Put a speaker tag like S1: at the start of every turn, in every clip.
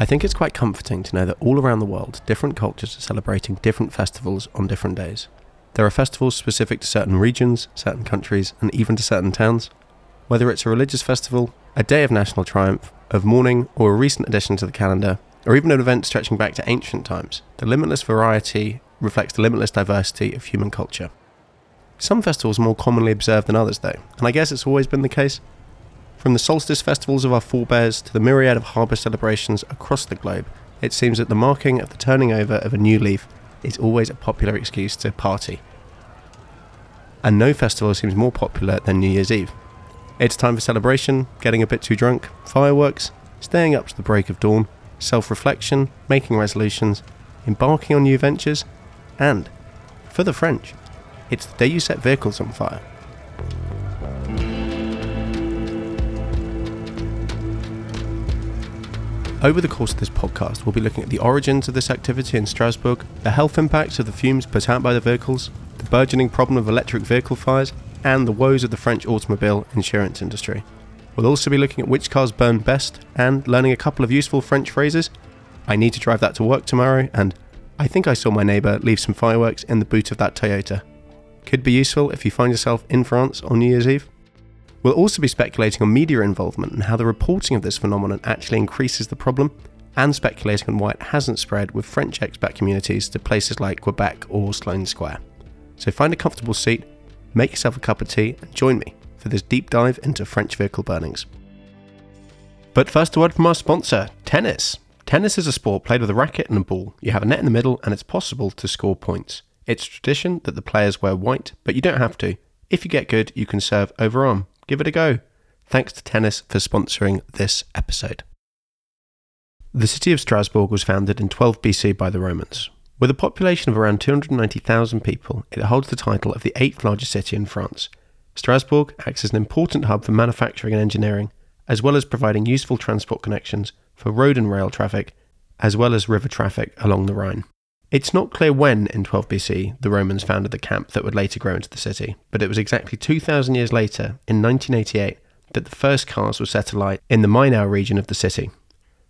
S1: I think it's quite comforting to know that all around the world, different cultures are celebrating different festivals on different days. There are festivals specific to certain regions, certain countries, and even to certain towns. Whether it's a religious festival, a day of national triumph, of mourning, or a recent addition to the calendar, or even an event stretching back to ancient times, the limitless variety reflects the limitless diversity of human culture. Some festivals are more commonly observed than others, though, and I guess it's always been the case. From the solstice festivals of our forebears to the myriad of harvest celebrations across the globe, it seems that the marking of the turning over of a new leaf is always a popular excuse to party. And no festival seems more popular than New Year's Eve. It's time for celebration, getting a bit too drunk, fireworks, staying up to the break of dawn, self reflection, making resolutions, embarking on new ventures, and, for the French, it's the day you set vehicles on fire. Over the course of this podcast, we'll be looking at the origins of this activity in Strasbourg, the health impacts of the fumes put out by the vehicles, the burgeoning problem of electric vehicle fires, and the woes of the French automobile insurance industry. We'll also be looking at which cars burn best and learning a couple of useful French phrases. I need to drive that to work tomorrow, and I think I saw my neighbour leave some fireworks in the boot of that Toyota. Could be useful if you find yourself in France on New Year's Eve. We'll also be speculating on media involvement and how the reporting of this phenomenon actually increases the problem, and speculating on why it hasn't spread with French expat communities to places like Quebec or Sloane Square. So find a comfortable seat, make yourself a cup of tea, and join me for this deep dive into French vehicle burnings. But first, a word from our sponsor, tennis. Tennis is a sport played with a racket and a ball. You have a net in the middle, and it's possible to score points. It's tradition that the players wear white, but you don't have to. If you get good, you can serve overarm. Give it a go. Thanks to Tennis for sponsoring this episode. The city of Strasbourg was founded in 12 BC by the Romans. With a population of around 290,000 people, it holds the title of the eighth largest city in France. Strasbourg acts as an important hub for manufacturing and engineering, as well as providing useful transport connections for road and rail traffic, as well as river traffic along the Rhine. It's not clear when in 12 BC the Romans founded the camp that would later grow into the city, but it was exactly 2,000 years later, in 1988, that the first cars were set alight in the Meinau region of the city.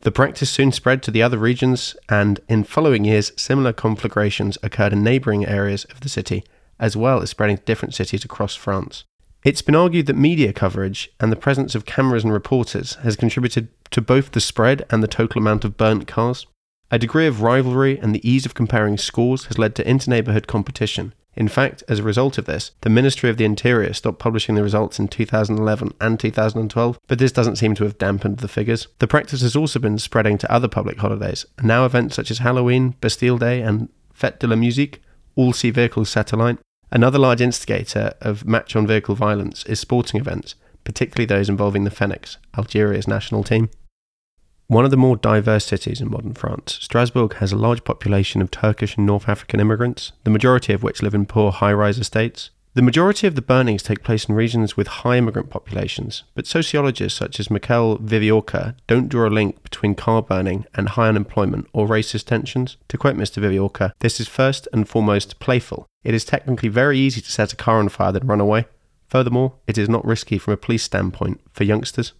S1: The practice soon spread to the other regions, and in following years, similar conflagrations occurred in neighbouring areas of the city, as well as spreading to different cities across France. It's been argued that media coverage and the presence of cameras and reporters has contributed to both the spread and the total amount of burnt cars. A degree of rivalry and the ease of comparing scores has led to inter neighbourhood competition. In fact, as a result of this, the Ministry of the Interior stopped publishing the results in 2011 and 2012, but this doesn't seem to have dampened the figures. The practice has also been spreading to other public holidays, and now events such as Halloween, Bastille Day, and Fête de la Musique all see vehicles satellite. Another large instigator of match on vehicle violence is sporting events, particularly those involving the Fennecs, Algeria's national team. One of the more diverse cities in modern France, Strasbourg has a large population of Turkish and North African immigrants, the majority of which live in poor high rise estates. The majority of the burnings take place in regions with high immigrant populations, but sociologists such as Michael Wieviorka don't draw a link between car burning and high unemployment or racist tensions. To quote Mr. Wieviorka, this is first and foremost playful. It is technically very easy to set a car on fire then run away. Furthermore, it is not risky from a police standpoint for youngsters.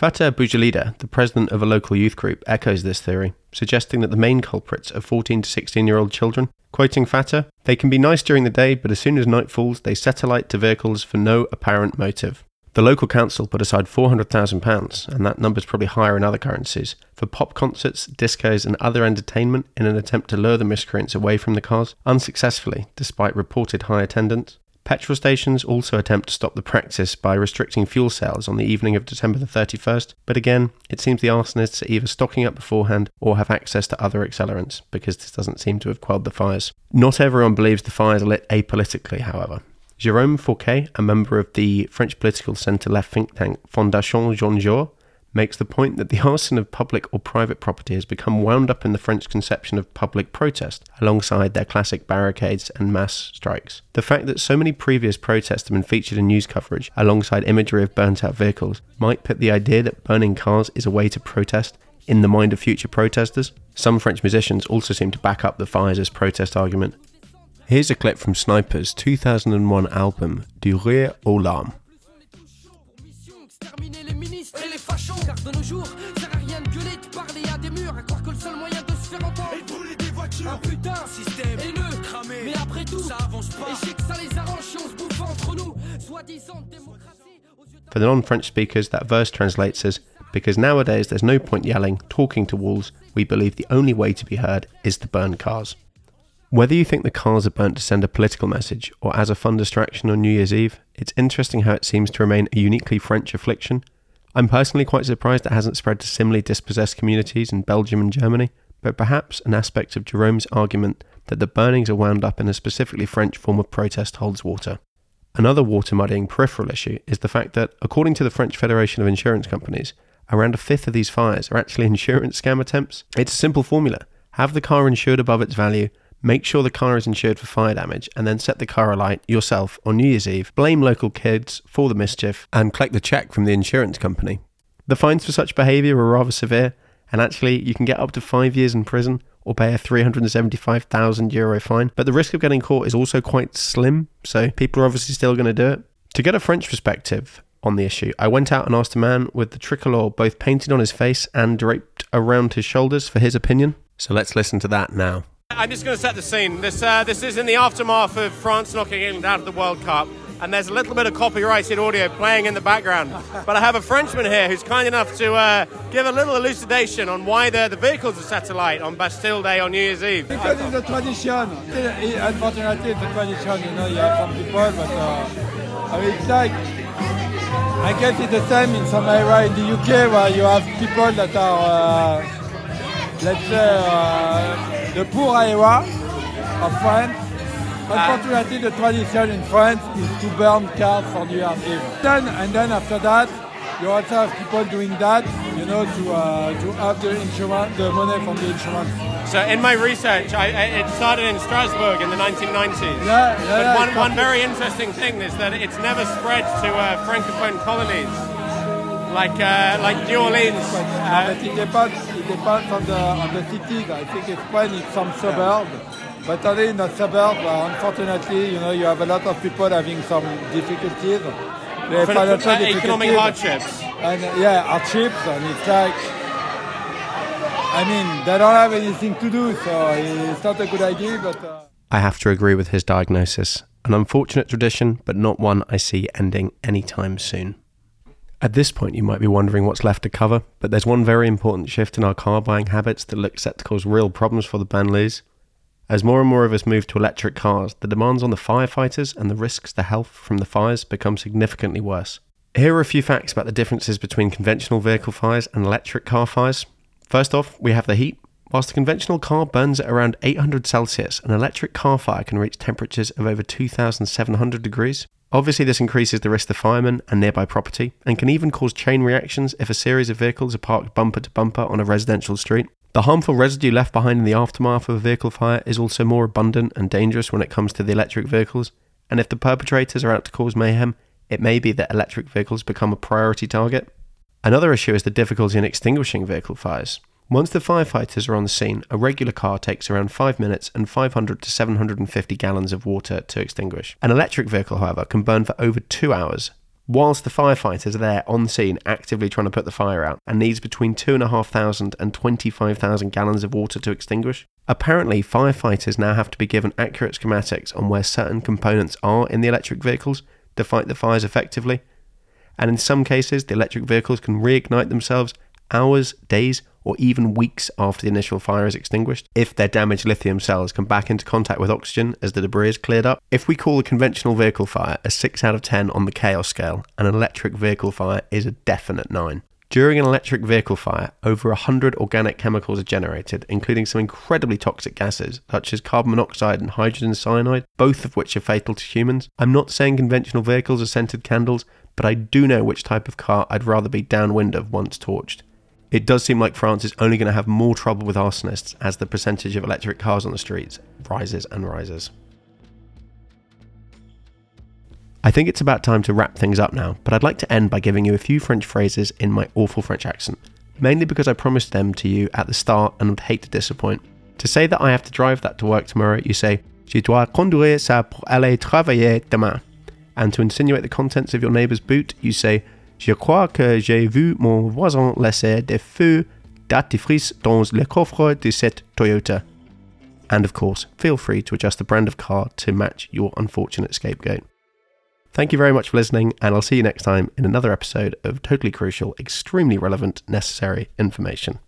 S1: Fateh Bujalida, the president of a local youth group, echoes this theory, suggesting that the main culprits are 14 to 16 year old children. Quoting Fateh, they can be nice during the day, but as soon as night falls, they set alight to vehicles for no apparent motive. The local council put aside £400,000, and that number's probably higher in other currencies, for pop concerts, discos, and other entertainment in an attempt to lure the miscreants away from the cars, unsuccessfully, despite reported high attendance. Petrol stations also attempt to stop the practice by restricting fuel sales on the evening of December the 31st, but again, it seems the arsonists are either stocking up beforehand or have access to other accelerants, because this doesn't seem to have quelled the fires. Not everyone believes the fires are lit apolitically, however. Jerome Fourquet, a member of the French political centre left think tank Fondation Jean Jaurès, makes the point that the arson of public or private property has become wound up in the French conception of public protest, alongside their classic barricades and mass strikes. The fact that so many previous protests have been featured in news coverage, alongside imagery of burnt out vehicles, might put the idea that burning cars is a way to protest in the mind of future protesters. Some French musicians also seem to back up the fires as protest argument. Here's a clip from Sniper's 2001 album Du Rire aux Larmes.
S2: Car de nos jours, sert à rien de gueuler, de parler à des murs. À croire que le seul moyen de se faire entendre est de brûler des voitures. Un putain, système haineux, cramé. Mais après tout, ça avance pas. Et je sais que ça les arrange si on se bouffe entre nous. Soi-disant démocratie. aux yeux de-
S1: For the non French speakers, that verse translates as Because nowadays there's no point yelling, talking to walls, we believe the only way to be heard is to burn cars. Whether you think the cars are burnt to send a political message or as a fun distraction on New Year's Eve, it's interesting how it seems to remain a uniquely French affliction. I'm personally quite surprised it hasn't spread to similarly dispossessed communities in Belgium and Germany, but perhaps an aspect of Jerome's argument that the burnings are wound up in a specifically French form of protest holds water. Another water muddying peripheral issue is the fact that, according to the French Federation of Insurance Companies, around a fifth of these fires are actually insurance scam attempts. It's a simple formula have the car insured above its value, make sure the car is insured for fire damage, and then set the car alight yourself on New Year's Eve, blame local kids for the mischief, and collect the check from the insurance company. The fines for such behaviour are rather severe, and actually, you can get up to five years in prison or pay a 375,000 euro fine. But the risk of getting caught is also quite slim, so people are obviously still going to do it. To get a French perspective on the issue, I went out and asked a man with the tricolour both painted on his face and draped around his shoulders for his opinion. So let's listen to that now.
S3: I'm just going to set the scene. This uh, this is in the aftermath of France knocking England out of the World Cup, and there's a little bit of copyrighted audio playing in the background. But I have a Frenchman here who's kind enough to uh, give a little elucidation on why the, the vehicles are alight on Bastille Day on New Year's Eve.
S4: Because it's a tradition. It- Unfortunately, it's a tradition. You know, you have some people, but uh, I mean, it's like I guess it's the same in some area in the UK where you have people that are, uh, let's say, uh, the poor area of France. Unfortunately, the tradition in France is to burn cars for New Year's Eve. Then, and then after that, you also have people doing that, you know, to uh, to have the insurance, the money from the insurance.
S3: So in my research, I, I, it started in Strasbourg in the 1990s.
S4: Yeah, yeah,
S3: But one, one very interesting thing is that it's never spread to uh, francophone colonies, like uh, like New Orleans.
S4: But, but it depends. On the on the cities. I think it's fine in some suburb, but only in the suburb. Uh, unfortunately, you know, you have a lot of people having some difficulties. They have
S3: for-
S4: financial
S3: uh, economic
S4: difficulties.
S3: hardships.
S4: And uh, yeah, hardships, and it's like, I mean, they don't have anything to do, so it's not a good idea. But uh,
S1: I have to agree with his diagnosis. An unfortunate tradition, but not one I see ending anytime soon. At this point, you might be wondering what's left to cover, but there's one very important shift in our car buying habits that looks set to cause real problems for the Banlieues. As more and more of us move to electric cars, the demands on the firefighters and the risks to health from the fires become significantly worse. Here are a few facts about the differences between conventional vehicle fires and electric car fires. First off, we have the heat. Whilst a conventional car burns at around 800 Celsius, an electric car fire can reach temperatures of over 2,700 degrees. Obviously, this increases the risk to firemen and nearby property, and can even cause chain reactions if a series of vehicles are parked bumper to bumper on a residential street. The harmful residue left behind in the aftermath of a vehicle fire is also more abundant and dangerous when it comes to the electric vehicles, and if the perpetrators are out to cause mayhem, it may be that electric vehicles become a priority target. Another issue is the difficulty in extinguishing vehicle fires. Once the firefighters are on the scene, a regular car takes around 5 minutes and 500 to 750 gallons of water to extinguish. An electric vehicle, however, can burn for over 2 hours, whilst the firefighters are there on scene actively trying to put the fire out and needs between 2,500 and 25,000 gallons of water to extinguish. Apparently, firefighters now have to be given accurate schematics on where certain components are in the electric vehicles to fight the fires effectively, and in some cases, the electric vehicles can reignite themselves hours, days, or even weeks after the initial fire is extinguished if their damaged lithium cells come back into contact with oxygen as the debris is cleared up. If we call a conventional vehicle fire a 6 out of 10 on the chaos scale, an electric vehicle fire is a definite 9. During an electric vehicle fire, over 100 organic chemicals are generated, including some incredibly toxic gases, such as carbon monoxide and hydrogen cyanide, both of which are fatal to humans. I'm not saying conventional vehicles are scented candles, but I do know which type of car I'd rather be downwind of once torched. It does seem like France is only going to have more trouble with arsonists as the percentage of electric cars on the streets rises and rises. I think it's about time to wrap things up now, but I'd like to end by giving you a few French phrases in my awful French accent, mainly because I promised them to you at the start and would hate to disappoint. To say that I have to drive that to work tomorrow, you say, Je dois conduire ça pour aller travailler demain. And to insinuate the contents of your neighbour's boot, you say, Je crois que j'ai vu mon voisin laisser des feux d'artifice dans le coffre de cette Toyota. And of course, feel free to adjust the brand of car to match your unfortunate scapegoat. Thank you very much for listening, and I'll see you next time in another episode of Totally Crucial, Extremely Relevant, Necessary Information.